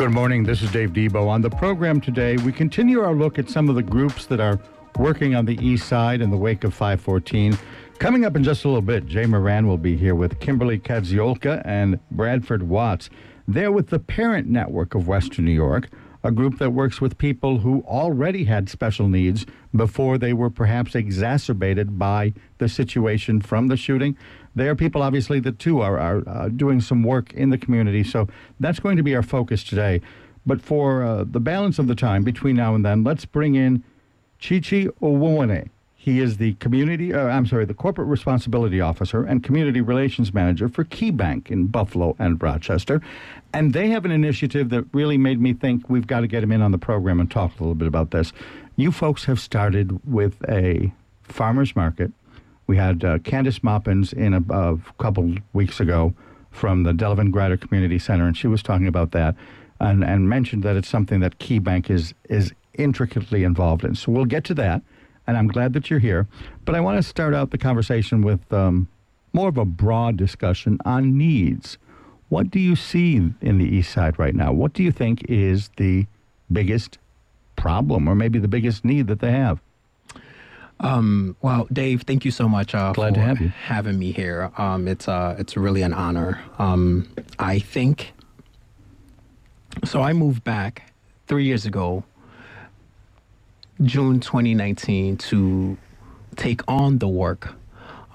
Good morning. This is Dave Debo. On the program today, we continue our look at some of the groups that are working on the east side in the wake of 514. Coming up in just a little bit, Jay Moran will be here with Kimberly Kadziolka and Bradford Watts. They're with the Parent Network of Western New York, a group that works with people who already had special needs before they were perhaps exacerbated by the situation from the shooting. They are people, obviously, that too are, are uh, doing some work in the community. So that's going to be our focus today. But for uh, the balance of the time between now and then, let's bring in Chichi Owone. He is the community, uh, I'm sorry, the corporate responsibility officer and community relations manager for KeyBank in Buffalo and Rochester. And they have an initiative that really made me think we've got to get him in on the program and talk a little bit about this. You folks have started with a farmer's market we had uh, Candace Moppins in a, a, couple weeks ago from the Delavan Grider Community Center, and she was talking about that and, and mentioned that it's something that KeyBank is, is intricately involved in. So we'll get to that, and I'm glad that you're here. But I want to start out the conversation with um, more of a broad discussion on needs. What do you see in the East Side right now? What do you think is the biggest problem or maybe the biggest need that they have? Um, well, Dave, thank you so much uh, Glad for to have you. having me here. Um, it's uh, it's really an honor. Um, I think so. I moved back three years ago, June 2019, to take on the work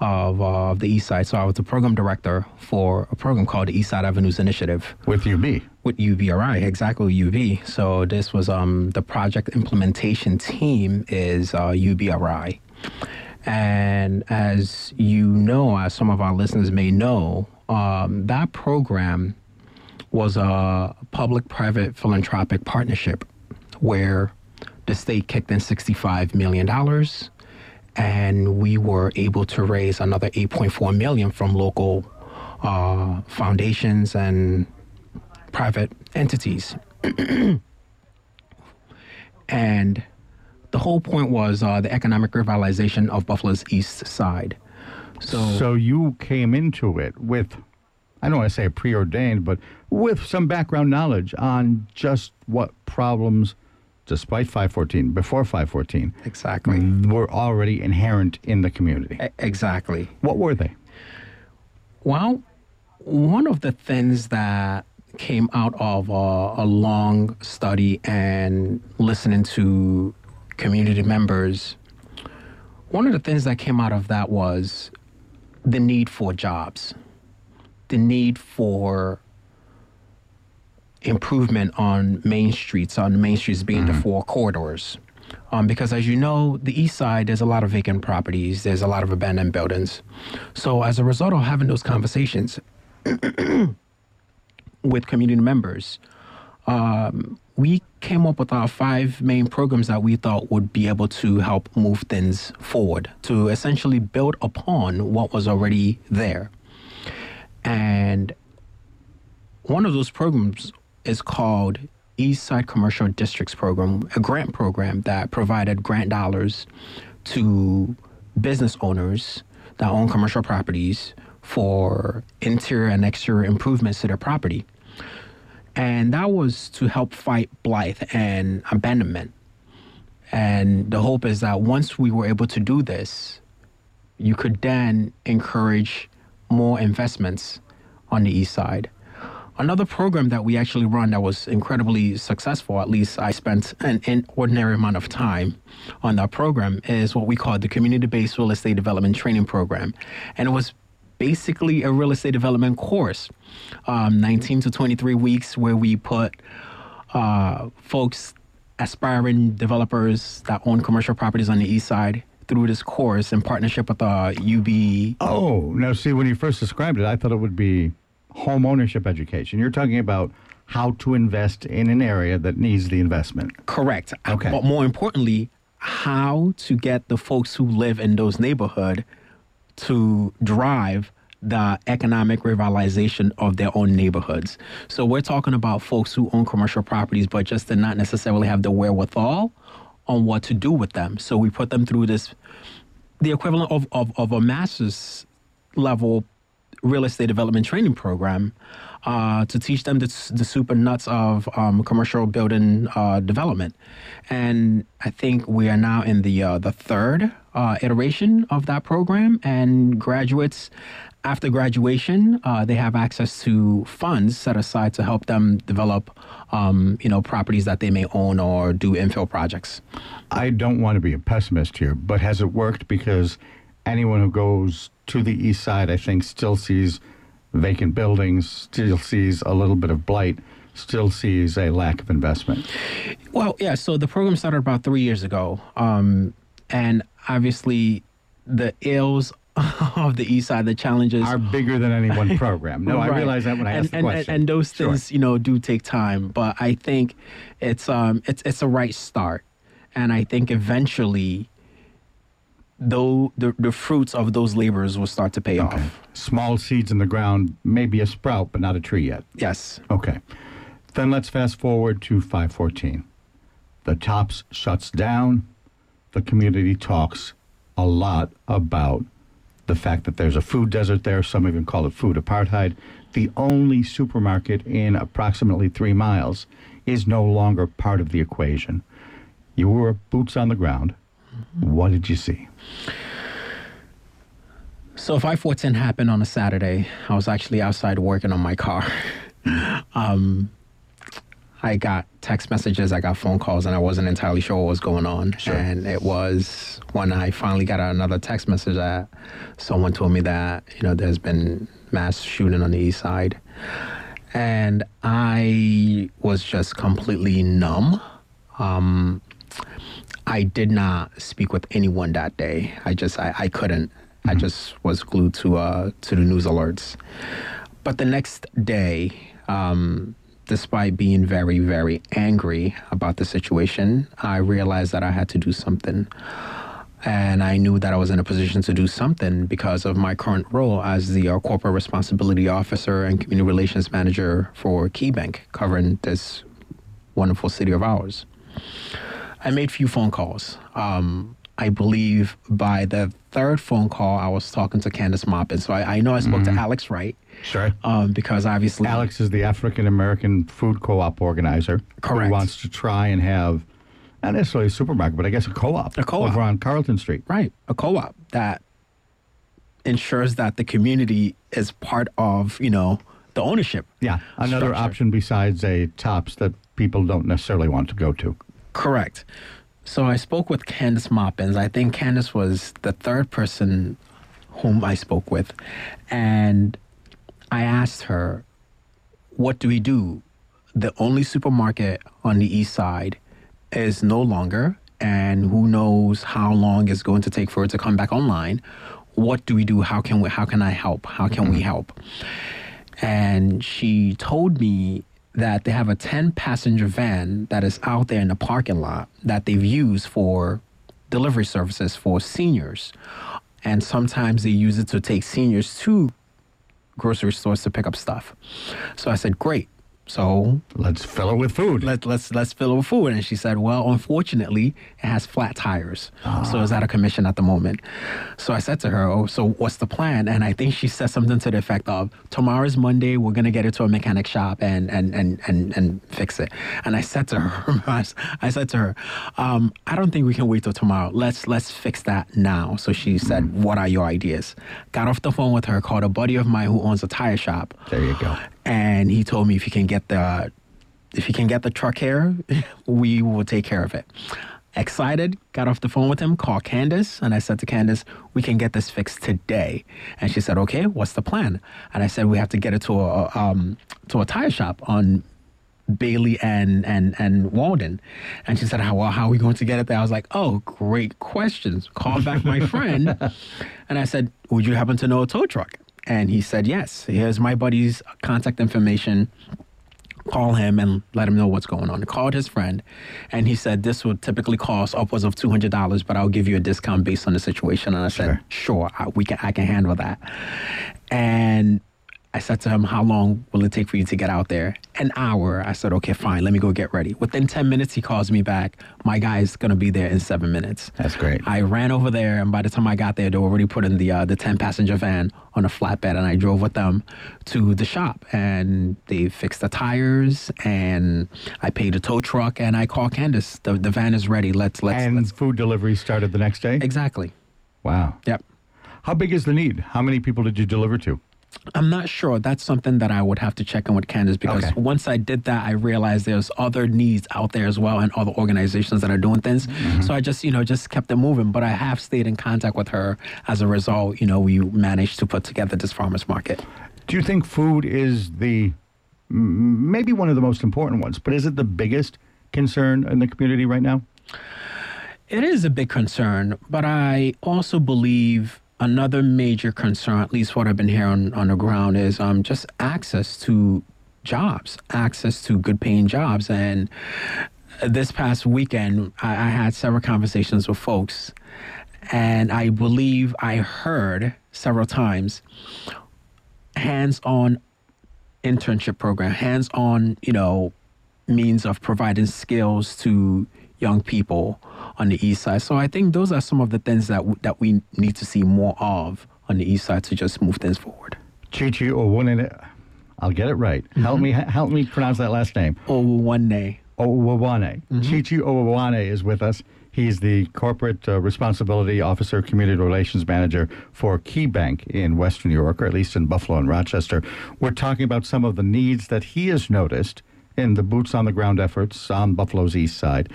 of uh, the East Side. So I was the program director for a program called the East Side Avenues Initiative with UB. With UBRI, exactly UB. So this was um, the project implementation team is uh, UBRI, and as you know, as some of our listeners may know, um, that program was a public-private philanthropic partnership where the state kicked in $65 million and we were able to raise another 8.4 million from local uh, foundations and private entities. and the whole point was uh, the economic revitalization of Buffalo's east side. So, so you came into it with, I don't want to say preordained, but with some background knowledge on just what problems despite 514, before 514, exactly, were already inherent in the community. exactly. What were they? Well, one of the things that came out of uh, a long study and listening to community members, one of the things that came out of that was the need for jobs, the need for improvement on main streets, on main streets being mm-hmm. the four corridors. Um, because as you know, the east side, there's a lot of vacant properties, there's a lot of abandoned buildings. So as a result of having those conversations with community members, um, we came up with our five main programs that we thought would be able to help move things forward, to essentially build upon what was already there. And one of those programs is called East Side Commercial Districts Program, a grant program that provided grant dollars to business owners that own commercial properties for interior and exterior improvements to their property. And that was to help fight blight and abandonment. And the hope is that once we were able to do this, you could then encourage more investments on the east side. Another program that we actually run that was incredibly successful, at least I spent an inordinary amount of time on that program, is what we call the Community Based Real Estate Development Training Program. And it was basically a real estate development course, um, 19 to 23 weeks, where we put uh, folks, aspiring developers that own commercial properties on the east side through this course in partnership with uh, UB. Oh, now see, when you first described it, I thought it would be home ownership education. You're talking about how to invest in an area that needs the investment. Correct. Okay. But more importantly, how to get the folks who live in those neighborhood to drive the economic revitalization of their own neighborhoods. So we're talking about folks who own commercial properties, but just did not necessarily have the wherewithal on what to do with them. So we put them through this, the equivalent of, of, of a master's level real estate development training program uh, to teach them the, the super nuts of um, commercial building uh, development. And I think we are now in the uh, the third uh, iteration of that program, and graduates. After graduation, uh, they have access to funds set aside to help them develop, um, you know, properties that they may own or do infill projects. I don't want to be a pessimist here, but has it worked? Because anyone who goes to the east side, I think, still sees vacant buildings, still sees a little bit of blight, still sees a lack of investment. Well, yeah. So the program started about three years ago, um, and obviously the ills of the east side, the challenges are bigger than any one program. No, Right. I realize that when I and, asked the and, question. And, and those Sure. things, you know, do take time. But I think it's um it's it's a right start, and I think eventually, though the the fruits of those labors will start to pay off. Small seeds in the ground, maybe a sprout, but not a tree yet. Yes. Okay. Then let's fast forward to 514. The TOPS shuts down. The community talks a lot about the fact that there's a food desert there. Some even call it food apartheid. The only supermarket in approximately three miles is no longer part of the equation. You were boots on the ground. What did you see? So 514 happened on a Saturday. I was actually outside working on my car. um, I got text messages, I got phone calls, and I wasn't entirely sure what was going on. And it was when I finally got another text message that someone told me that, you know, there's been mass shooting on the east side. And I was just completely numb. Um, I did not speak with anyone that day. I just I, I couldn't. I just was glued to uh to the news alerts. But the next day, um, despite being very very angry about the situation, I realized that I had to do something. And I knew that I was in a position to do something because of my current role as the uh, corporate responsibility officer and community relations manager for KeyBank, covering this wonderful city of ours. I made a few phone calls. Um, I believe by the third phone call, I was talking to Candace Moppins. So I, I know I spoke to Alex Wright. Sure. Um, because obviously. Alex is the African American food co op organizer. Correct. Who wants to try and have, not necessarily a supermarket, but I guess a co op. A co-op. Over on Carlton Street. Right. A co op that ensures that the community is part of, you know, the ownership. Yeah. Another structure. option besides a tops that people don't necessarily want to go to. Correct. So I spoke with Candace Moppins. I think Candace was the third person whom I spoke with. And I asked her, what do we do? The only supermarket on the east side is no longer, and who knows how long it's going to take for it to come back online. What do we do? How can we how can I help? How can we mm-hmm. help? And she told me that they have a 10 passenger van that is out there in the parking lot that they've used for delivery services for seniors. And sometimes they use it to take seniors to grocery stores to pick up stuff. So I said, great. So let's fill it with food. Let, let's let's fill it with food. And she said, well, unfortunately, it has flat tires, so it's out of commission at the moment. So I said to her, oh, so what's the plan? And I think she said something to the effect of, tomorrow's Monday, we're gonna get it to a mechanic shop and and and and, and fix it. And I said to her, I said to her, um, I don't think we can wait till tomorrow. Let's let's fix that now. So she said, what are your ideas? Got off the phone with her, called a buddy of mine who owns a tire shop. There you go. And he told me if you can get the if you can get the truck here, we will take care of it. excited, got off the phone with him, called Candace, and I said to Candace, we can get this fixed today. And she said, okay, what's the plan? And I said, we have to get it to a, um, to a tire shop on Bailey and and and Walden. And she said, how, well, how are we going to get it there? I was like, oh, great questions. Call back my friend. and I said, would you happen to know a tow truck? And he said, yes. Here's my buddy's contact information call him and let him know what's going on. I called his friend, and he said this would typically cost upwards of two hundred dollars, but I'll give you a discount based on the situation. And I said, sure, I, we can, I can handle that. And I said to him, How long will it take for you to get out there? An hour. I said, Okay, fine. Let me go get ready. Within 10 minutes, he calls me back. My guy is going to be there in seven minutes. That's great. I ran over there, and by the time I got there, they were already putting the, uh, the 10 passenger van on a flatbed, and I drove with them to the shop. And they fixed the tires, and I paid a tow truck, and I called Candace. The, the van is ready. Let's, let's, and let's. food delivery started the next day? Exactly. Wow. Yep. How big is the need? How many people did you deliver to? I'm not sure. That's something that I would have to check in with Candace because Okay. once I did that, I realized there's other needs out there as well and other organizations that are doing things. Mm-hmm. So I just, you know, just kept it moving. But I have stayed in contact with her. As a result, you know, we managed to put together this farmers market. Do you think food is the maybe one of the most important ones, but is it the biggest concern in the community right now? It is a big concern, but I also believe another major concern, at least what I've been hearing on the ground, is um, just access to jobs, access to good paying jobs. And this past weekend, I, I had several conversations with folks, and I believe I heard several times hands on internship program, hands on, you know, means of providing skills to young people on the east side. So I think those are some of the things that w- that we need to see more of on the east side to just move things forward. Chichi Owunwanne, I'll get it right. Help me help me pronounce that last name. Owunwanne. Owawane. Chichi Owawane is with us. He's the Corporate uh, Responsibility Officer, Community Relations Manager for Key Bank in Western New York, or at least in Buffalo and Rochester. We're talking about some of the needs that he has noticed in the boots on the ground efforts on Buffalo's east side.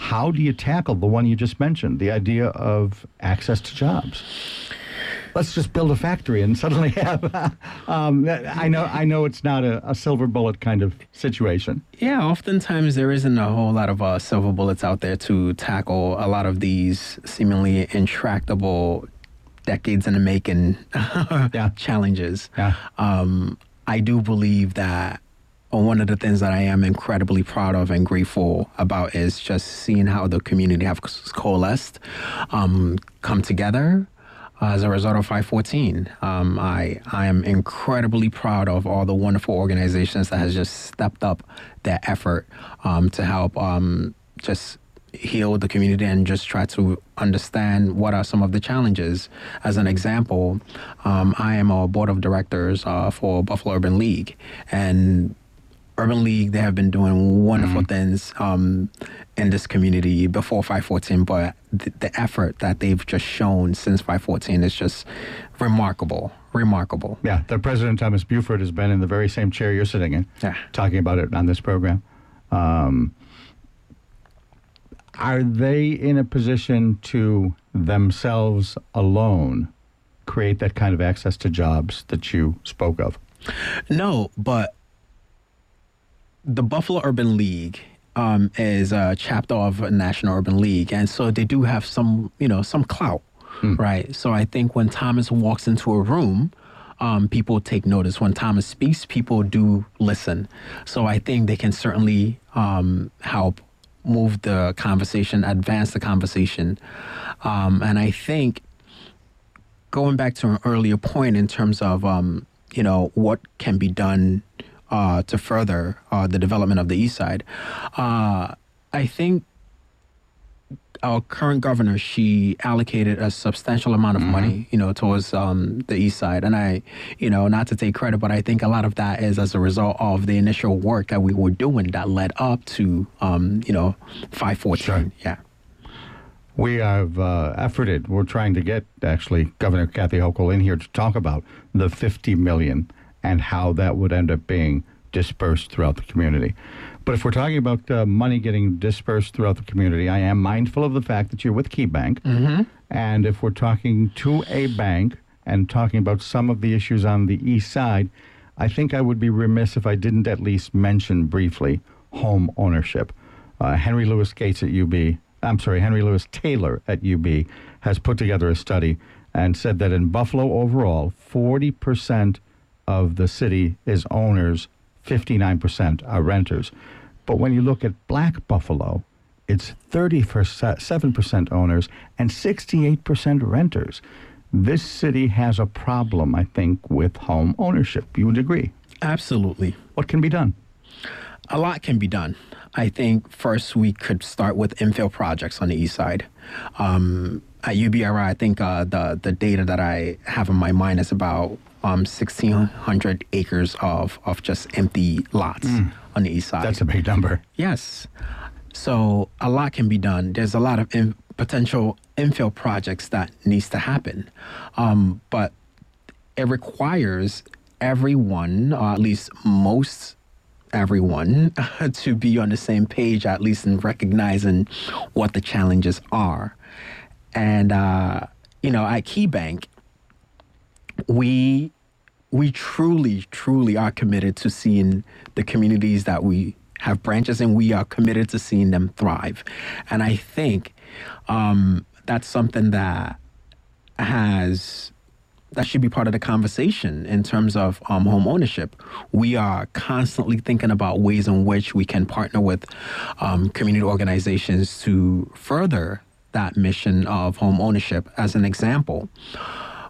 How do you tackle the one you just mentioned, the idea of access to jobs? Let's just build a factory and suddenly have. um, I know, I know, it's not a, a silver bullet kind of situation. Yeah, oftentimes there isn't a whole lot of uh, silver bullets out there to tackle a lot of these seemingly intractable, decades in the making challenges. Yeah. Um, I do believe that one of the things that I am incredibly proud of and grateful about is just seeing how the community have coalesced, um, come together as a result of 514. Um, I, I am incredibly proud of all the wonderful organizations that has just stepped up their effort um, to help um, just heal the community and just try to understand what are some of the challenges. As an example, um, I am a board of directors uh, for Buffalo Urban League, and Urban League, they have been doing wonderful things um, in this community before 514, but the, the effort that they've just shown since 514 is just remarkable. Remarkable. Yeah, the President Thomas Beauford has been in the very same chair you're sitting in, Yeah. talking about it on this program. Um, are they in a position to themselves alone create that kind of access to jobs that you spoke of? No, but the Buffalo Urban League um, is a chapter of a National Urban League, and so they do have some, you know, some clout, right? So I think when Thomas walks into a room, um, people take notice. When Thomas speaks, people do listen. So I think they can certainly um, help move the conversation, advance the conversation, um, and I think going back to an earlier point in terms of um, you know what can be done uh, to further uh, the development of the east side. Uh, i think our current governor she allocated a substantial amount of money you know towards um, the east side. And i you know not to take credit but i think a lot of that is as a result of the initial work that we were doing that led up to um, you know 514 yeah. We have uh, efforted. We're trying to get actually Governor Kathy Hochul in here to talk about the 50 million and how that would end up being dispersed throughout the community. But if we're talking about uh, money getting dispersed throughout the community, I am mindful of the fact that you're with KeyBank. Mm-hmm. And if we're talking to a bank and talking about some of the issues on the east side, I think I would be remiss if I didn't at least mention briefly home ownership. Uh, Henry Louis Gates at UB, I'm sorry, Henry Louis Taylor at UB has put together a study and said that in Buffalo overall, 40% of the city is owners, 59% are renters. But when you look at Black Buffalo, it's 37% owners and 68% renters. This city has a problem, I think, with home ownership. You would agree? Absolutely. What can be done? A lot can be done. I think first we could start with infill projects on the east side. Um, at UBRI, I think uh, the the data that I have in my mind is about um, 1,600 acres of, of just empty lots mm. on the east side. That's a big number. Yes. So a lot can be done. There's a lot of in, potential infill projects that needs to happen, um, but it requires everyone, or at least most everyone, to be on the same page, at least in recognizing what the challenges are. And uh, you know, at KeyBank, we we truly, truly are committed to seeing the communities that we have branches and We are committed to seeing them thrive, and I think um, that's something that has that should be part of the conversation in terms of um, home ownership. We are constantly thinking about ways in which we can partner with um, community organizations to further that mission of home ownership. As an example,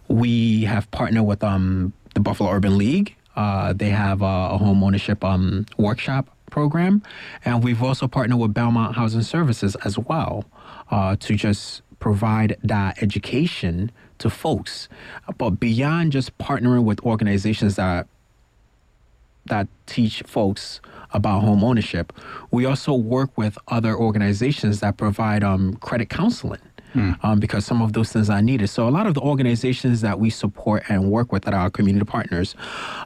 we have partnered with um, the Buffalo Urban League. Uh, they have a, a home ownership um, workshop program, and we've also partnered with Belmont Housing Services as well uh, to just provide that education to folks. But beyond just partnering with organizations that that teach folks about home ownership, we also work with other organizations that provide um, credit counseling. Mm. Um, because some of those things are needed. So a lot of the organizations that we support and work with that are our community partners,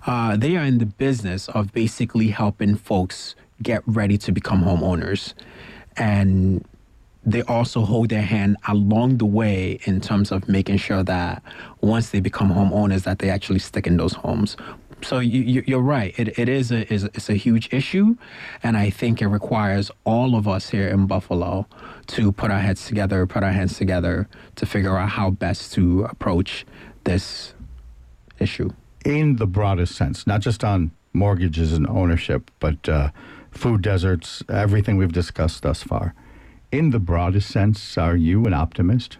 uh, they are in the business of basically helping folks get ready to become homeowners, and they also hold their hand along the way in terms of making sure that once they become homeowners, that they actually stick in those homes so you, are right. It, it is a is it's a huge issue, and I think it requires all of us here in Buffalo to put our heads together, put our hands together to figure out how best to approach this issue. In the broadest sense, not just on mortgages and ownership, but uh, food deserts, everything we've discussed thus far. In the broadest sense, are you an optimist?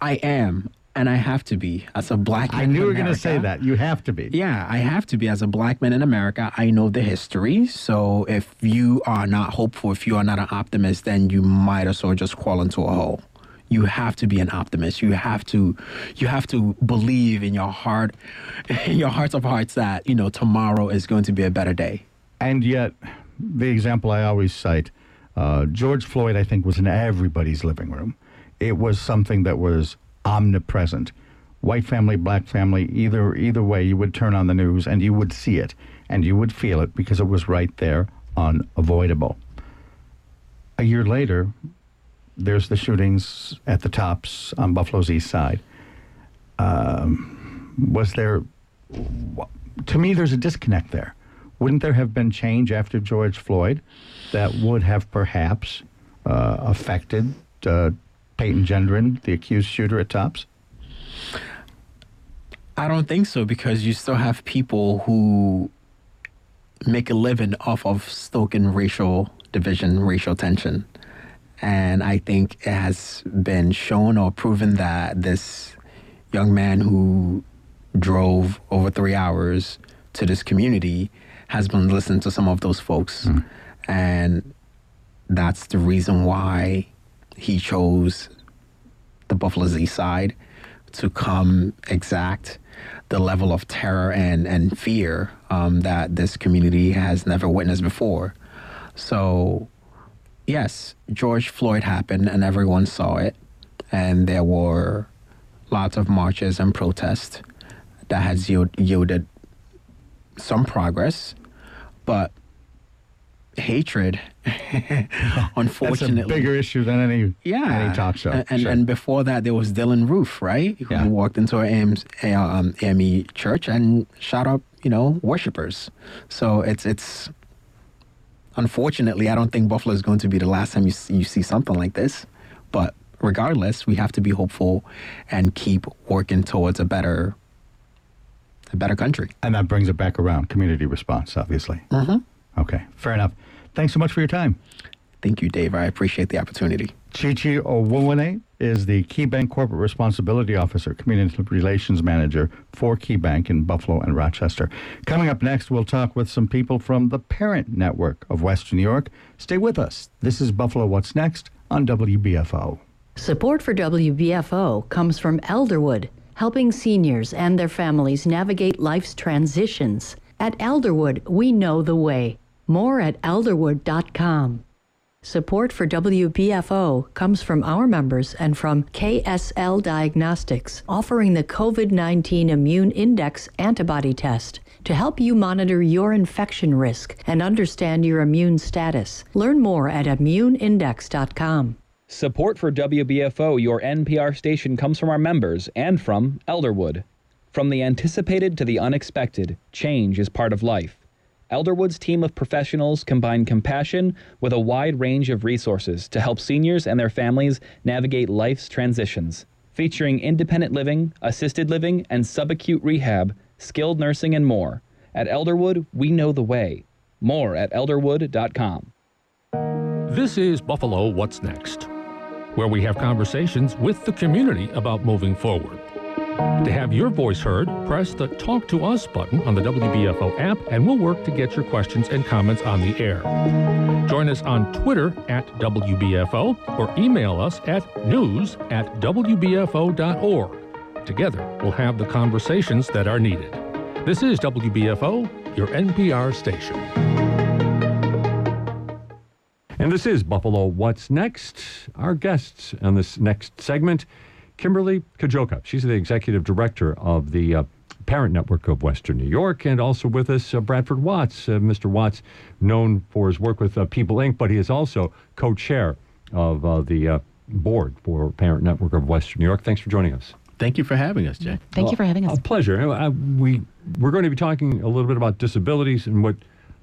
I am and I have to be as a black man. I knew you were going to say that. You have to be. Yeah, I have to be as a black man in America. I know the history. So if you are not hopeful, if you are not an optimist, then you might as well just crawl into a hole. You have to be an optimist. You have to, you have to believe in your heart, in your hearts of hearts that you know tomorrow is going to be a better day. And yet, the example I always cite, uh, George Floyd, I think, was in everybody's living room. It was something that was omnipresent. White family, black family, either either way, you would turn on the news and you would see it and you would feel it because it was right there, unavoidable. A year later, there's the shootings at the tops on Buffalo's east side. Um, was there? To me, there's a disconnect there. Wouldn't there have been change after George Floyd that would have perhaps uh, affected uh, Payton Gendron, the accused shooter at Tops? I don't think so because you still have people who make a living off of stoking racial division, racial tension. And I think it has been shown or proven that this young man who drove over three hours to this community has been listening to some of those folks. Mm. And that's the reason why he chose the Buffalo's East Side to come exact the level of terror and, and fear um, that this community has never witnessed before. So, yes, George Floyd happened and everyone saw it, and there were lots of marches and protests that has yielded some progress. but hatred, unfortunately, That's a bigger issue than any yeah, any talk show. And, and, Sure. and before that, there was Dylann Roof, right? Who Yeah. walked into an um, AME church and shot up, you know, worshipers. So it's it's unfortunately, I don't think Buffalo is going to be the last time you see, you see something like this. But regardless, we have to be hopeful and keep working towards a better a better country. and that brings it back around. Community response, obviously. Mm-hmm. Okay, fair enough. Thanks so much for your time. Thank you, Dave. I appreciate the opportunity. Chichi Owunwanne is the KeyBank Corporate Responsibility Officer, Community Relations Manager for KeyBank in Buffalo and Rochester. Coming up next, we'll talk with some people from the parent network of Western New York. Stay with us. This is Buffalo What's Next on WBFO. Support for WBFO comes from Elderwood, helping seniors and their families navigate life's transitions. At Elderwood, we know the way. More at elderwood.com. Support for WBFO comes from our members and from KSL Diagnostics, offering the COVID 19 Immune Index antibody test to help you monitor your infection risk and understand your immune status. Learn more at immuneindex.com. Support for WBFO, your NPR station, comes from our members and from Elderwood. From the anticipated to the unexpected, change is part of life. Elderwood's team of professionals combine compassion with a wide range of resources to help seniors and their families navigate life's transitions. Featuring independent living, assisted living, and subacute rehab, skilled nursing, and more. At Elderwood, we know the way. More at elderwood.com. This is Buffalo What's Next, where we have conversations with the community about moving forward. To have your voice heard, press the Talk to Us button on the WBFO app, and we'll work to get your questions and comments on the air. Join us on Twitter at WBFO or email us at news at WBFO.org. Together, we'll have the conversations that are needed. This is WBFO, your NPR station. And this is Buffalo What's Next. Our guests on this next segment, Kimberly Kadziolka. She's the executive director of the uh, parent network of Western New York, and also with us, uh, Bradford Watts. Uh, Mr. Watts, known for his work with uh, People Inc., but he is also co chair of uh, the uh, board for Parent Network of Western New York. Thanks for joining us. Thank you for having us, Jay. Thank you for having us. A pleasure. Uh, we we're going to be talking a little bit about disabilities and what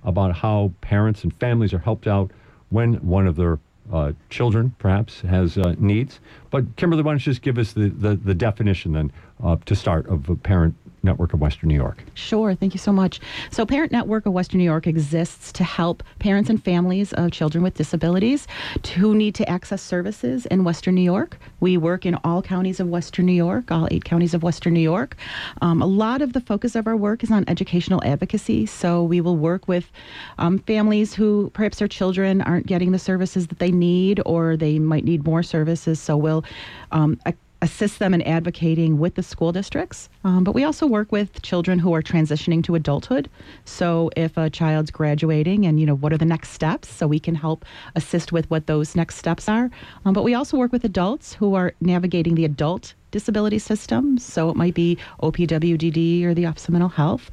about how parents and families are helped out when one of their uh, children perhaps has uh, needs. But Kimberly, why don't you just give us the, the, the definition then uh, to start of a parent network of Western New York? Sure, thank you so much. So, Parent Network of Western New York exists to help parents and families of children with disabilities who need to access services in Western New York. We work in all counties of Western New York, all eight counties of Western New York. Um, a lot of the focus of our work is on educational advocacy. So, we will work with um, families who perhaps their children aren't getting the services that they need or they might need more services. So, we'll um, assist them in advocating with the school districts. Um, but we also work with children who are transitioning to adulthood. So if a child's graduating and, you know, what are the next steps? So we can help assist with what those next steps are. Um, but we also work with adults who are navigating the adult disability system. So it might be OPWDD or the Office of Mental Health.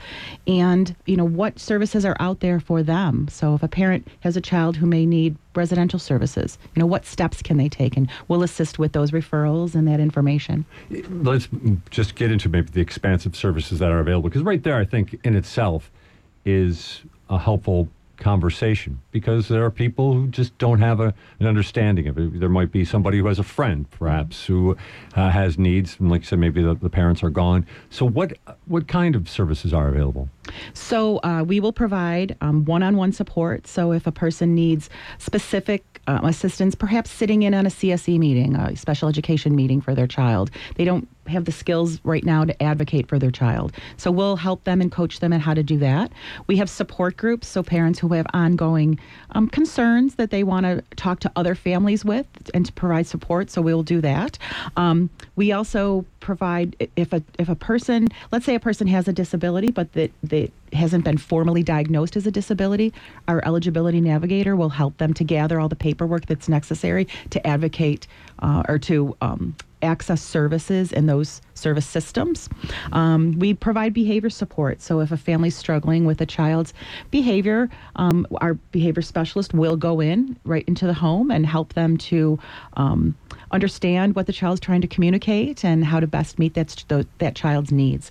And, you know, what services are out there for them? So if a parent has a child who may need residential services, you know, what steps can they take? And we'll assist with those referrals and that information. Let's just get into maybe the expansive services that are available because right there, I think in itself is a helpful conversation because there are people who just don't have a, an understanding of it. There might be somebody who has a friend, perhaps, who uh, has needs, and like I said, maybe the, the parents are gone. So, what what kind of services are available? So uh, we will provide um, one-on-one support. So if a person needs specific um, assistance, perhaps sitting in on a CSE meeting, a special education meeting for their child, they don't have the skills right now to advocate for their child. So we'll help them and coach them on how to do that. We have support groups, so parents who have ongoing um, concerns that they want to talk to other families with and to provide support. So we'll do that. Um, we also provide if a if a person, let's say a person has a disability, but that that hasn't been formally diagnosed as a disability, our eligibility navigator will help them to gather all the paperwork that's necessary to advocate uh, or to um, access services in those service systems. Um, we provide behavior support. So if a family's struggling with a child's behavior, um, our behavior specialist will go in right into the home and help them to um, understand what the child's trying to communicate and how to best meet that, that child's needs.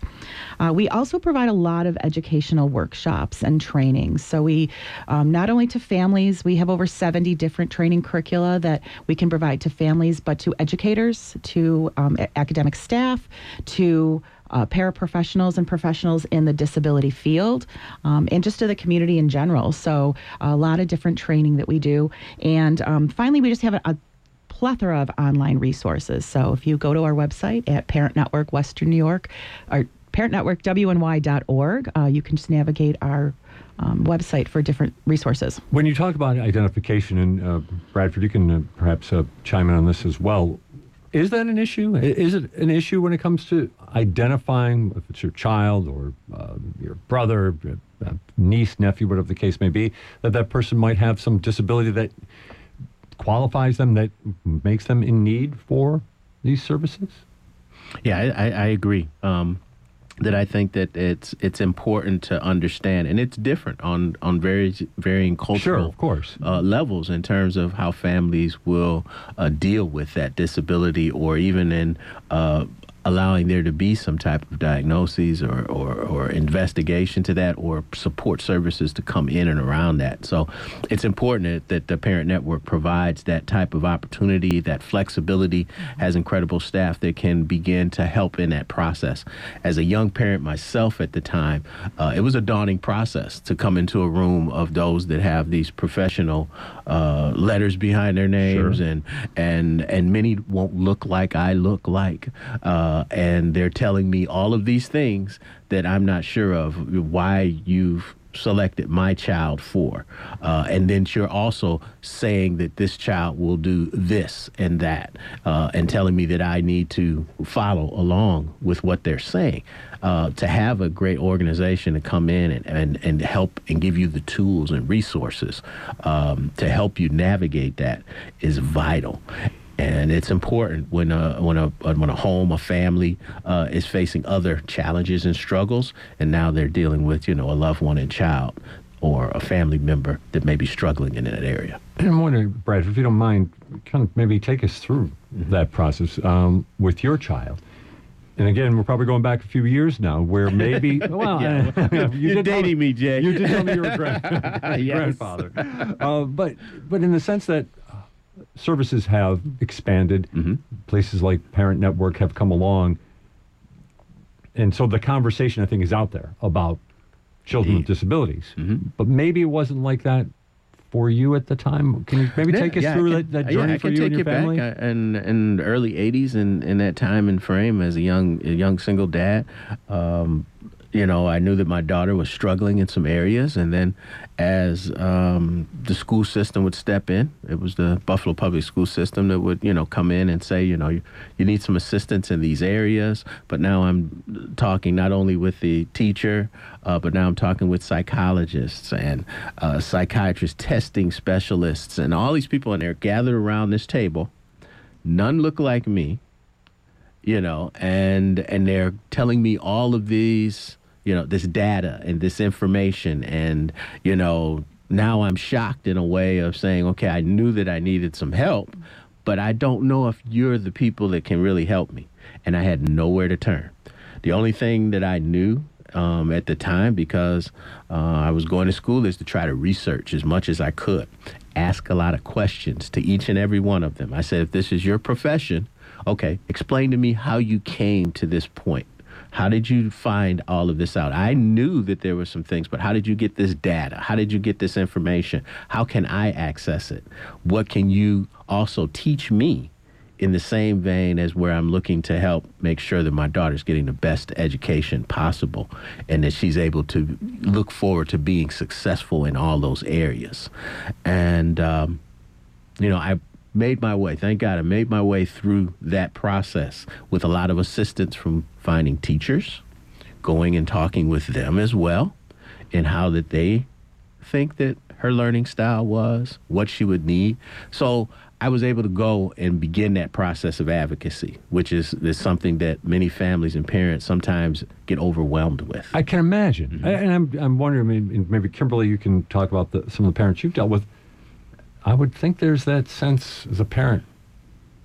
Uh, we also provide a lot of educational workshops and trainings. So we, um, not only to families, we have over 70 different training curricula that we can provide to families, but to educators, to um, academic staff, to uh, paraprofessionals and professionals in the disability field, um, and just to the community in general. So, a lot of different training that we do. And um, finally, we just have a, a plethora of online resources. So, if you go to our website at Parent Network Western New York, or parentnetworkwny.org, uh, you can just navigate our um, website for different resources. When you talk about identification, and uh, Bradford, you can uh, perhaps uh, chime in on this as well. Is that an issue? Is it an issue when it comes to identifying if it's your child or uh, your brother, uh, niece, nephew, whatever the case may be, that that person might have some disability that qualifies them, that makes them in need for these services? Yeah, I, I agree. Um, that I think that it's it's important to understand, and it's different on on very varying cultural, sure, of course, uh, levels in terms of how families will uh, deal with that disability, or even in uh, allowing there to be some type of diagnosis or, or, or, investigation to that or support services to come in and around that. So it's important that the Parent Network provides that type of opportunity, that flexibility, has incredible staff that can begin to help in that process. As a young parent myself at the time, uh, it was a daunting process to come into a room of those that have these professional uh, letters behind their names sure. and, and, and many won't look like I look like. Uh, uh, and they're telling me all of these things that I'm not sure of why you've selected my child for. Uh, and then you're also saying that this child will do this and that, uh, and telling me that I need to follow along with what they're saying. Uh, to have a great organization to come in and, and, and help and give you the tools and resources um, to help you navigate that is vital and it's important when a when a when a home, a family uh, is facing other challenges and struggles, and now they're dealing with you know a loved one and child or a family member that may be struggling in that area. And I'm wondering, Brad, if you don't mind, kind of maybe take us through mm-hmm. that process um, with your child. And again, we're probably going back a few years now, where maybe well, yeah. you are dating me, Jay. You did tell me you're a grand, yes. grandfather, uh, but but in the sense that services have expanded. Mm-hmm. Places like Parent Network have come along. And so the conversation, I think, is out there about children Indeed. with disabilities. Mm-hmm. But maybe it wasn't like that for you at the time. Can you maybe yeah, take us yeah, through can, that, that journey yeah, for you and your family? Back. in in the early '80s, and in, in that time and frame, as a young a young single dad, um, you know, I knew that my daughter was struggling in some areas, and then as um, the school system would step in, it was the Buffalo Public School System that would, you know, come in and say, you know, you, you need some assistance in these areas. But now I'm talking not only with the teacher, uh, but now I'm talking with psychologists and uh, psychiatrists, testing specialists, and all these people, and they're gathered around this table. None look like me you know, and and they're telling me all of these, you know, this data and this information, and you know, now I'm shocked in a way of saying, okay, I knew that I needed some help, but I don't know if you're the people that can really help me, and I had nowhere to turn. The only thing that I knew um, at the time, because uh, I was going to school, is to try to research as much as I could, ask a lot of questions to each and every one of them. I said, if this is your profession, Okay, explain to me how you came to this point. How did you find all of this out? I knew that there were some things, but how did you get this data? How did you get this information? How can I access it? What can you also teach me in the same vein as where I'm looking to help make sure that my daughter's getting the best education possible and that she's able to look forward to being successful in all those areas. And, um, you know, I made my way. Thank God I made my way through that process with a lot of assistance from finding teachers, going and talking with them as well, and how that they think that her learning style was, what she would need. So I was able to go and begin that process of advocacy, which is, is something that many families and parents sometimes get overwhelmed with. I can imagine, mm-hmm. I- and I'm I'm wondering. I mean, maybe Kimberly, you can talk about the, some of the parents you've dealt with. I would think there's that sense as a parent.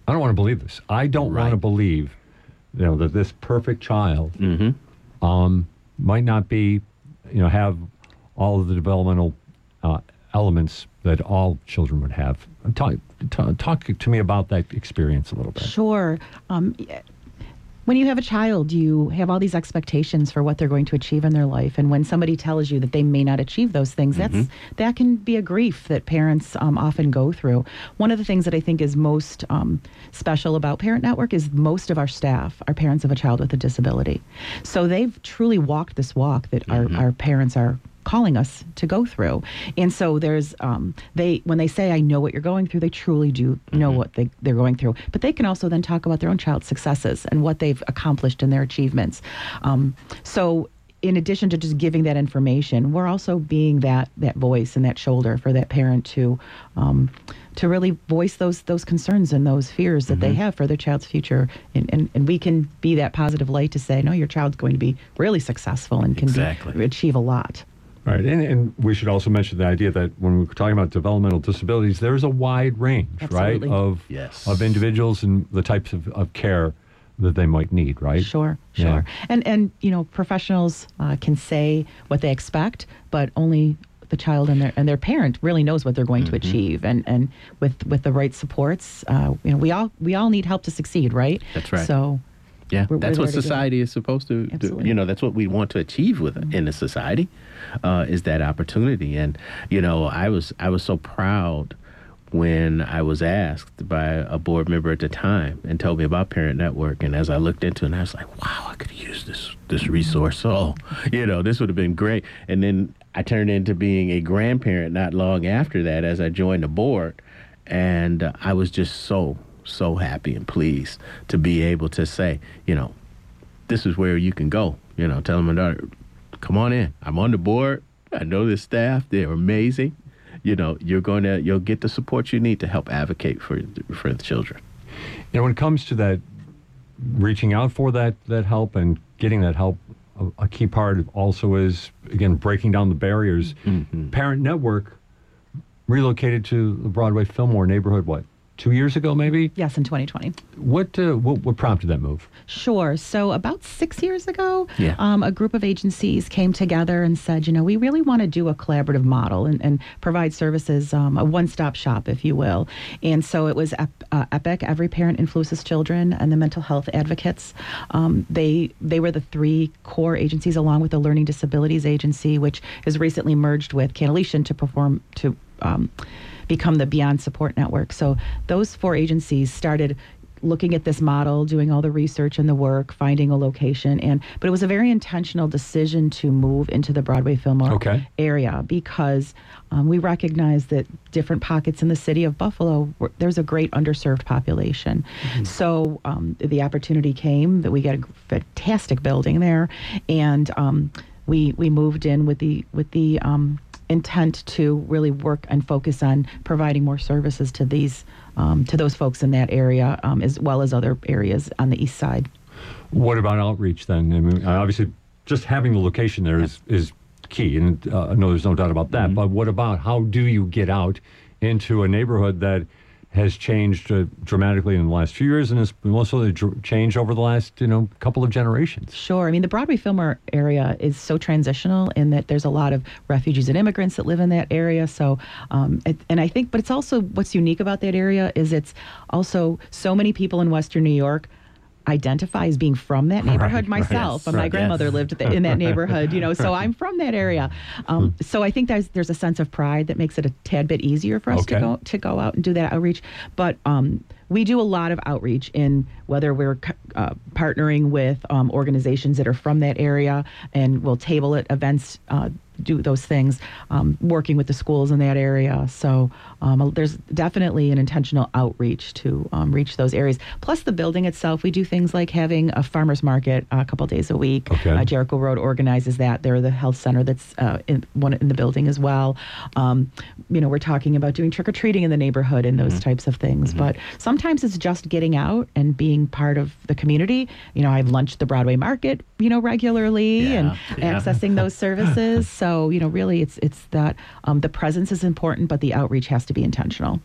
I don't want to believe this. I don't want to believe, you know, that this perfect child um, might not be, you know, have all of the developmental uh, elements that all children would have. Talk, talk, talk to me about that experience a little bit. Sure. Um, when you have a child, you have all these expectations for what they're going to achieve in their life, and when somebody tells you that they may not achieve those things, that's that can be a grief that parents um, often go through. One of the things that I think is most um, special about Parent Network is most of our staff are parents of a child with a disability, so they've truly walked this walk that our, our parents are calling us to go through. And so there's um, they when they say I know what you're going through, they truly do know what they, they're going through. But they can also then talk about their own child's successes and what they've accomplished in their achievements. Um, so in addition to just giving that information, we're also being that that voice and that shoulder for that parent to um, to really voice those those concerns and those fears that they have for their child's future. And, and and we can be that positive light to say, no, your child's going to be really successful and can do- achieve a lot. Right, and, and we should also mention the idea that when we're talking about developmental disabilities, there's a wide range, Absolutely. right, of Yes. of individuals and the types of, of care that they might need, right? Sure, Yeah. sure. And and you know, professionals uh, can say what they expect, but only the child and their and their parent really knows what they're going Mm-hmm. to achieve. And and with with the right supports, uh, you know, we all we all need help to succeed, right? That's right. So. Yeah, we're- that's we're what there to do it. society is supposed to do. Absolutely. Mm-hmm. You know, that's what we want to achieve with in a society, uh, is that opportunity. And you know, I was I was so proud when I was asked by a board member at the time and told me about Parent Network. And as I looked into it, and I was like, wow, I could use this this resource. Oh, you know, this would have been great. And then I turned into being a grandparent not long after that as I joined the board. And uh, I was just so, so happy and pleased to be able to say, you know, this is where you can go. You know, tell my daughter, come on in. I'm on the board. I know the staff. They're amazing. You know, you're going to, you'll get the support you need to help advocate for, for the children. You know, when it comes to that, reaching out for that that help and getting that help, a, a key part also is again breaking down the barriers. Mm-hmm. Parent Network relocated to the Broadway Fillmore neighborhood. What two years ago, maybe? Yes, in 2020. What uh, what, what prompted that move? Sure. So about six years ago, Yeah. um, a group of agencies came together and said, you know, we really want to do a collaborative model and, and provide services, um, a one-stop shop, if you will. And so it was Ep- uh, EPIC, Every Parent Influences Children, and the Mental Health Advocates. Um, they they were the three core agencies, along with the Learning Disabilities Agency, which has recently merged with Canaletian to perform to. Um, become the Beyond Support Network. So those four agencies started looking at this model, doing all the research and the work, finding a location, and but it was a very intentional decision to move into the Broadway Fillmore Okay. area because um, we recognize that different pockets in the city of Buffalo, were- there's a great underserved population. So um, the opportunity came that we got a fantastic building there, and um, we we moved in with the with the um, intent to really work and focus on providing more services to these um, to those folks in that area um, as well as other areas on the east side. What about outreach then? I mean, obviously, just having the location there is, is key, and uh, no, there's no doubt about that. But what about how do you get out into a neighborhood that has changed uh, dramatically in the last few years and has also changed over the last you know couple of generations? Sure. I mean, the Broadway Fillmore area is so transitional in that there's a lot of refugees and immigrants that live in that area. So, um, it, and I think, but it's also what's unique about that area is it's also so many people in Western New York identify as being from that neighborhood Right, right. myself. Yes, My right, grandmother yes. lived in that neighborhood, you know, so I'm from that area. Um, so I think there's there's a sense of pride that makes it a tad bit easier for us Okay. to go to go out and do that outreach. But um, we do a lot of outreach in whether we're uh, partnering with um, organizations that are from that area, and we'll table at events. Uh, do those things, um, working with the schools in that area. So um, there's definitely an intentional outreach to um, reach those areas. Plus, the building itself, we do things like having a farmers market a couple days a week. Okay. Uh, Jericho Road organizes that. They're the health center that's uh, in one in the building as well. Um, you know, we're talking about doing trick or treating in the neighborhood and those types of things. But sometimes it's just getting out and being part of the community. You know, I lunch at the Broadway Market, you know, regularly and yeah. accessing those services. so you know, really, it's it's that um, the presence is important, but the outreach has to be intentional.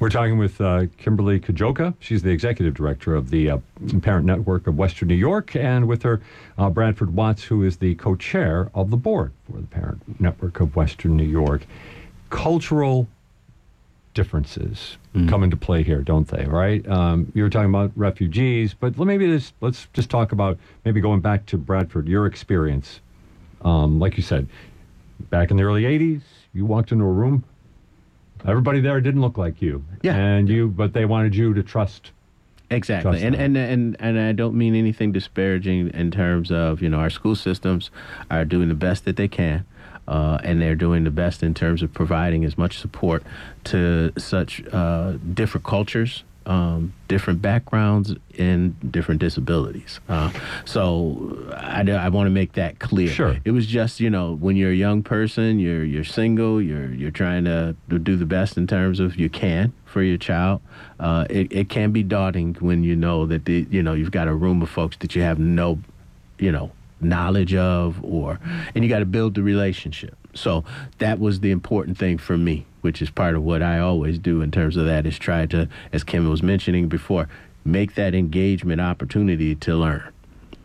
We're talking with uh, Kimberly Kadziolka. She's the executive director of the uh, Parent Network of Western New York, and with her, uh, Bradford Watts, who is the co chair of the board for the Parent Network of Western New York. Cultural differences come into play here, don't they? Right? Um, you were talking about refugees, but let- maybe this, let's just talk about maybe going back to Bradford, your experience. Um, like you said, back in the early '80s, you walked into a room. Everybody there didn't look like you. Yeah. And you, but they wanted you to trust. Exactly, Trust and, them. and and and I don't mean anything disparaging in terms of you know our school systems are doing the best that they can, uh, and they're doing the best in terms of providing as much support to such uh, different cultures, um, different backgrounds, and different disabilities. Uh, so I, I want to make that clear. Sure. It was just you know when you're a young person, you're you're single, you're you're trying to, do the best in terms of you can for your child. Uh, it it can be daunting when you know that the you know you've got a room of folks that you have no, you know, knowledge of, or and you got to build the relationship. So that was the important thing for me, which is part of what I always do in terms of that is try to, as Kim was mentioning before, make that engagement opportunity to learn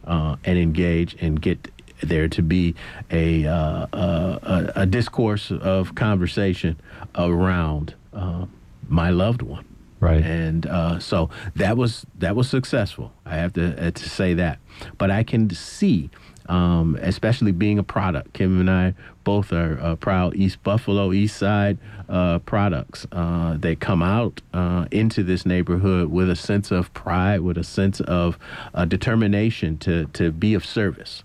uh, and engage and get there to be a, uh, uh, a a discourse of conversation around uh, my loved one. Right. And uh, so that was that was successful. I have to uh, to say that. But I can see, um, especially being a product. Kim and I both are uh, proud East Buffalo, East Side uh, products. Uh, they come out uh, into this neighborhood with a sense of pride, with a sense of uh, determination to to be of service.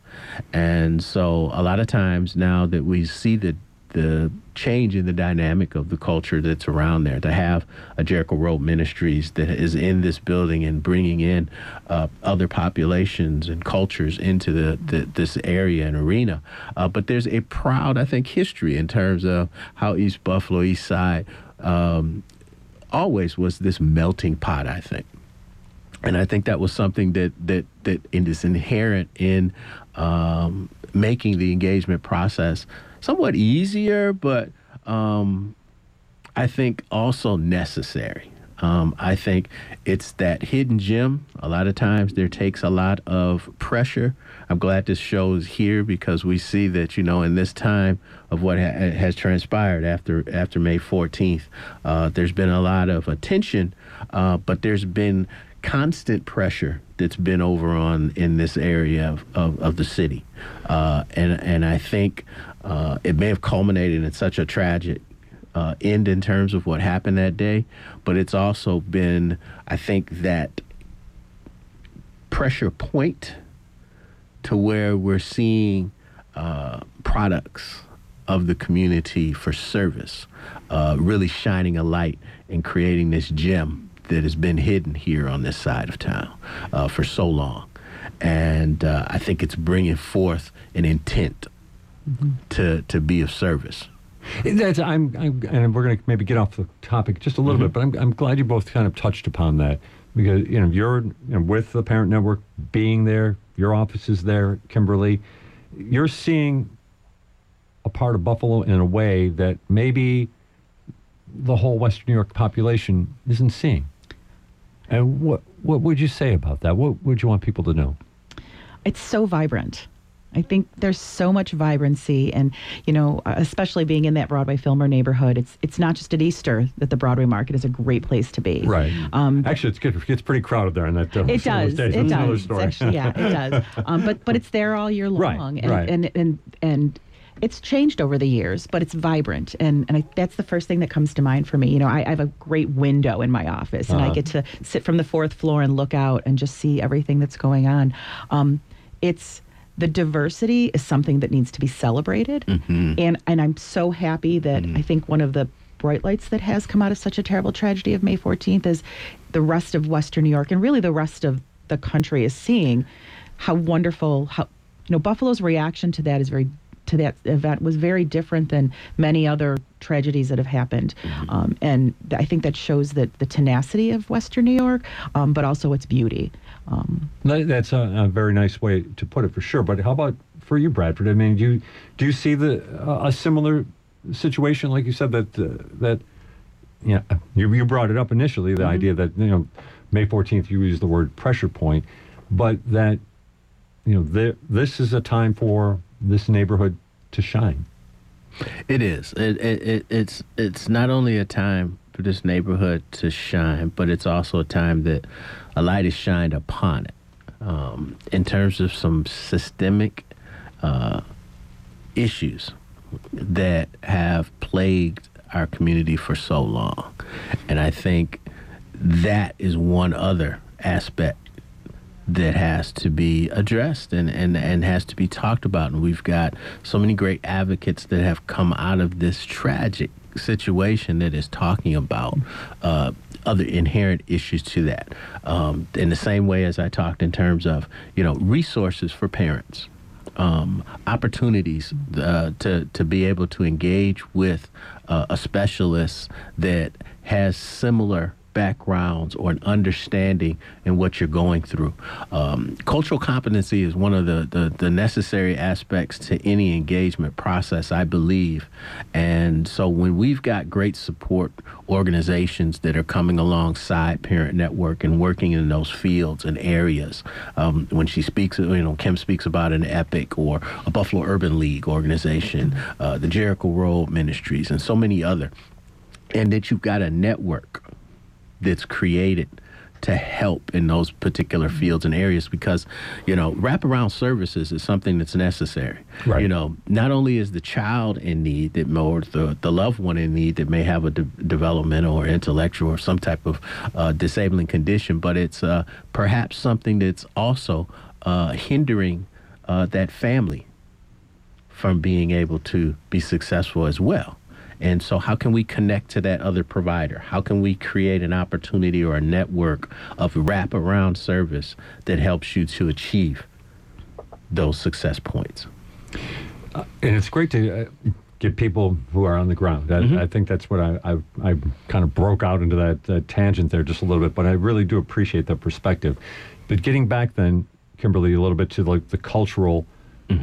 And so a lot of times now that we see the the change in the dynamic of the culture that's around there to have a Jericho Road Ministries that is in this building and bringing in uh, other populations and cultures into the, the this area and arena. Uh, but there's a proud, I think, history in terms of how East Buffalo, East Side, um, always was this melting pot. I think and I think that was something that that that is inherent in um, making the engagement process somewhat easier, but um, I think also necessary. Um, I think it's that hidden gem. A lot of times there takes a lot of pressure. I'm glad this show is here because we see that you know in this time of what ha- has transpired after after May 14th, uh, there's been a lot of attention, uh, but there's been constant pressure that's been over on in this area of, of, of the city, uh, and and I think uh, it may have culminated in such a tragic uh, end in terms of what happened that day, but it's also been I think that pressure point to where we're seeing uh, products of the community for service uh, really shining a light and creating this gem that has been hidden here on this side of town uh, for so long. And uh, I think it's bringing forth an intent to, to be of service. That's, I'm, I'm, and we're going to maybe get off the topic just a little bit, but I'm, I'm glad you both kind of touched upon that because you know you're you know, with the parent network being there, your office is there, Kimberly. You're seeing a part of Buffalo in a way that maybe the whole Western New York population isn't seeing. And what what would you say about that? What would you want people to know? it's so vibrant. I think there's so much vibrancy, and you know, especially being in that Broadway Fillmore neighborhood, it's it's not just at Easter that the Broadway Market is a great place to be. Right. Um, Actually, it's good. It gets pretty crowded there, in that uh, it some of those does. days. It That's does. Actually, yeah, it does. Um, but but it's there all year Right, long, and, right. and and and it's changed over the years, but it's vibrant, and and I, that's the first thing that comes to mind for me. You know, I, I have a great window in my office, and I Uh-huh. get to sit from the fourth floor and look out and just see everything that's going on. Um, it's the diversity is something that needs to be celebrated. Mm-hmm. And and I'm so happy that I think one of the bright lights that has come out of such a terrible tragedy of May 14th is the rest of Western New York and really the rest of the country is seeing how wonderful how you know Buffalo's reaction to that is very to that event was very different than many other tragedies that have happened, um, and I think that shows that the tenacity of Western New York, um, but also its beauty. Um, That- That's a, a very nice way to put it for sure. But how about for you, Bradford? I mean, do you, do you see the uh, a similar situation, like you said that uh, that yeah, you you brought it up initially, the idea that you know May fourteenth you used the word pressure point, but that you know there, this is a time for this neighborhood to shine. It is. It, it, it it's it's not only a time for this neighborhood to shine, but it's also a time that a light is shined upon it. Um, in terms of some systemic uh, issues that have plagued our community for so long, and I think that is one other aspect that has to be addressed and, and, and has to be talked about. And we've got so many great advocates that have come out of this tragic situation that is talking about uh, other inherent issues to that. Um, in the same way as I talked in terms of, you know, resources for parents. Um, opportunities uh, to to be able to engage with uh, a specialist that has similar backgrounds or an understanding in what you're going through. Um, cultural competency is one of the, the, the necessary aspects to any engagement process, I believe. And so when we've got great support organizations that are coming alongside Parent Network and working in those fields and areas, um, when she speaks, you know, Kim speaks about an EPIC or a Buffalo Urban League organization, uh, the Jericho Road Ministries, and so many other, and that you've got a network that's created to help in those particular fields and areas because you know wraparound services is something that's necessary Right. you know not only is the child in need that or the, the loved one in need that may have a de- developmental or intellectual or some type of uh, disabling condition but it's uh, perhaps something that's also uh, hindering uh, that family from being able to be successful as well. And so, how can we connect to that other provider? How can we create an opportunity or a network of wraparound service that helps you to achieve those success points? And it's great to uh, get people who are on the ground. I, I think that's what I, I, I kind of broke out into that uh, tangent there just a little bit, but I really do appreciate that perspective. But getting back then, Kimberly, a little bit to like the cultural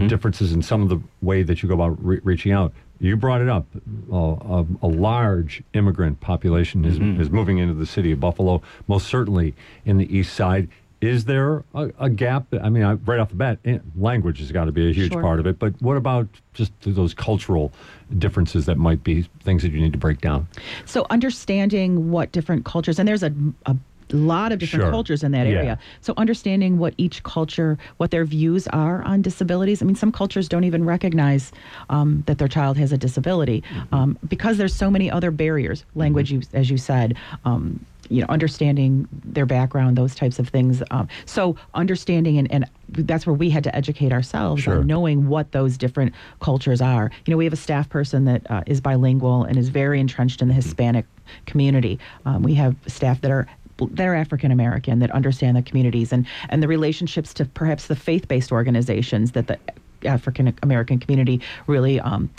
differences in some of the way that you go about re- reaching out. You brought it up. Uh, a, a large immigrant population is, is moving into the city of Buffalo, most certainly in the east side. Is there a, a gap? I mean, I, right off the bat, eh, language has got to be a huge Sure. part of it. But what about just those cultural differences that might be things that you need to break down? So understanding what different cultures, and there's a, a lot of different Sure. cultures in that Yeah. area. So understanding what each culture, what their views are on disabilities. I mean, some cultures don't even recognize um, that their child has a disability um, because there's so many other barriers. Language, you, as you said. Um, you know, understanding their background, those types of things. Um, so understanding, and, and that's where we had to educate ourselves Sure. on knowing what those different cultures are. You know, we have a staff person that uh, is bilingual and is very entrenched in the Hispanic community. Um, we have staff that are that are African American that understand the communities and and the relationships to perhaps the faith-based organizations that the African American community really um,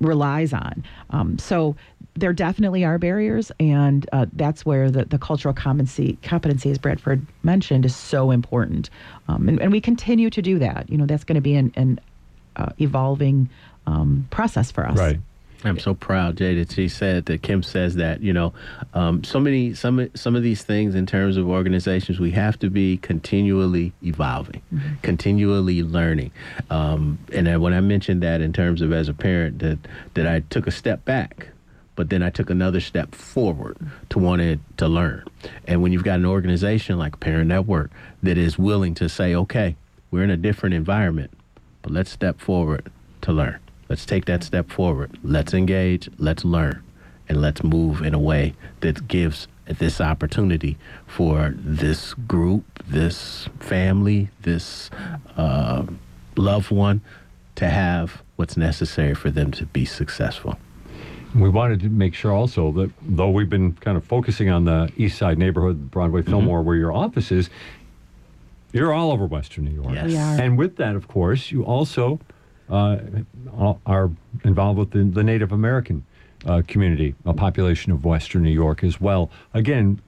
relies on. Um, so there definitely are barriers, and uh, that's where the, the cultural competency, competency, as Bradford mentioned, is so important. Um, and, and we continue to do that. You know, that's going to be an, an uh, evolving um, process for us. Right. I'm so proud, Jay, that she said that Kim says that. You know, um, so many some some of these things in terms of organizations, we have to be continually evolving, continually learning. Um, and then when I mentioned that in terms of as a parent, that that I took a step back, but then I took another step forward to wanted to learn. And when you've got an organization like Parent Network that is willing to say, okay, we're in a different environment, but let's step forward to learn. Let's take that step forward. Let's engage, let's learn, and let's move in a way that gives this opportunity for this group, this family, this uh, loved one to have what's necessary for them to be successful. We wanted to make sure also that though we've been kind of focusing on the East Side neighborhood, Broadway, Fillmore, where your office is, you're all over Western New York. Yes. We are. And with that, of course, you also uh, are involved with the, the Native American uh, community, a population of Western New York as well. Again,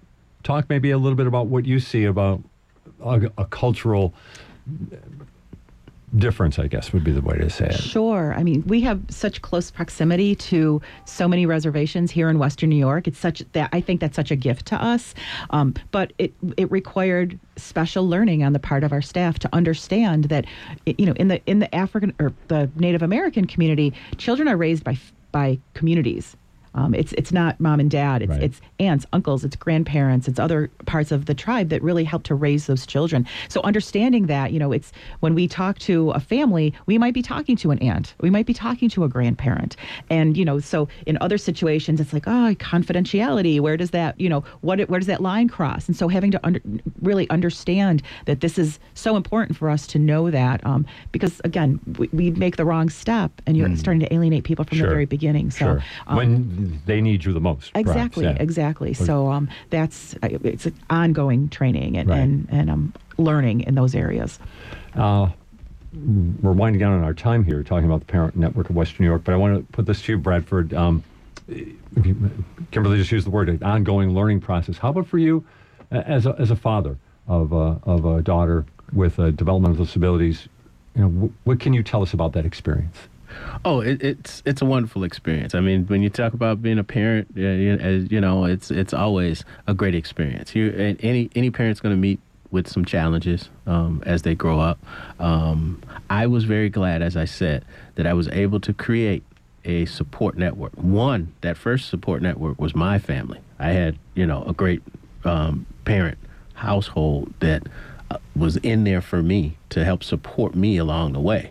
talk maybe a little bit about what you see about a, a cultural difference, I guess would be the way to say it. Sure. I mean, we have such close proximity to so many reservations here in Western New York. It's such that I think that's such a gift to us. Um, but it it required special learning on the part of our staff to understand that, you know, in the in the African or the Native American community, children are raised by by communities um, it's it's not mom and dad. It's Right. it's aunts, uncles, it's grandparents, it's other parts of the tribe that really help to raise those children. So understanding that, you know, it's when we talk to a family, we might be talking to an aunt, we might be talking to a grandparent, and you know, so in other situations, it's like, oh, confidentiality. Where does that, you know, what where does that line cross? And so having to under, really understand that this is so important for us to know that, um, because again, we, we make the wrong step, and you're starting to alienate people from. Sure. the very beginning. So. sure. um, when they need you the most. perhaps, Exactly, yeah. exactly. So um, that's it's an ongoing training and Right. and, and um, learning in those areas. Uh, we're winding down on our time here, talking about the parent network of Western New York. But I want to put this to you, Bradford. Um, Kimberly just used the word ongoing learning process. How about for you, as a, as a father of a, of a daughter with uh, developmental disabilities? You know, what can you tell us about that experience? Oh, it, it's it's a wonderful experience. I mean, when you talk about being a parent, as you know, it's it's always a great experience. You any any parent's going to meet with some challenges um, as they grow up. Um, I was very glad, as I said, that I was able to create a support network. One, that first support network was my family. I had you know a great um, parent household that uh, was in there for me to help support me along the way.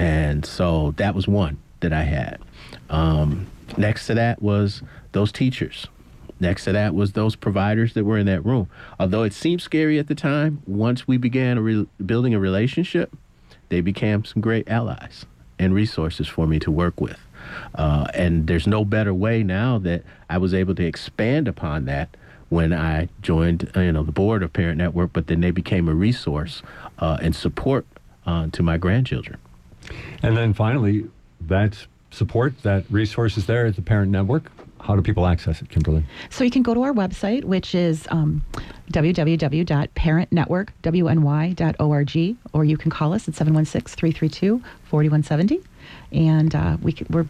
And so that was one that I had. Um, next to that was those teachers. Next to that was those providers that were in that room. Although it seemed scary at the time, once we began a re- building a relationship, they became some great allies and resources for me to work with. Uh, and there's no better way now that I was able to expand upon that when I joined, uh, you know, the board of Parent Network. But then they became a resource uh, and support uh, to my grandchildren. And then finally, that support, that resources there at the parent network. How do people access it, Kimberly? So you can go to our website, which is um, www.parentnetworkwny.org, or you can call us at 716-332-4170. And uh, we c- we're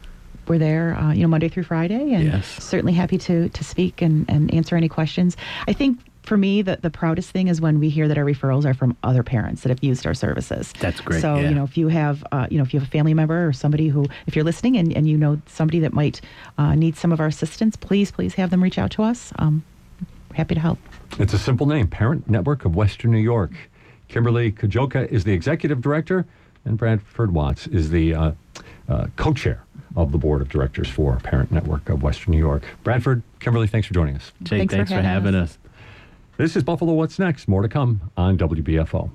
we're there, uh, you know, Monday through Friday, and Yes. certainly happy to to speak and, and answer any questions. I think for me, the, the proudest thing is when we hear that our referrals are from other parents that have used our services. That's great, So yeah. you know, if you have uh, you know if you have a family member or somebody who, if you're listening and, and you know somebody that might uh, need some of our assistance, please please have them reach out to us. Um, happy to help. It's a simple name, Parent Network of Western New York. Kimberly Kadziolka is the executive director, and Bradford Watts is the uh, uh, co chair of the board of directors for Parent Network of Western New York. Bradford, Kimberly, thanks for joining us. Jake, thanks, for having us. This is Buffalo What's Next. More to come on WBFO.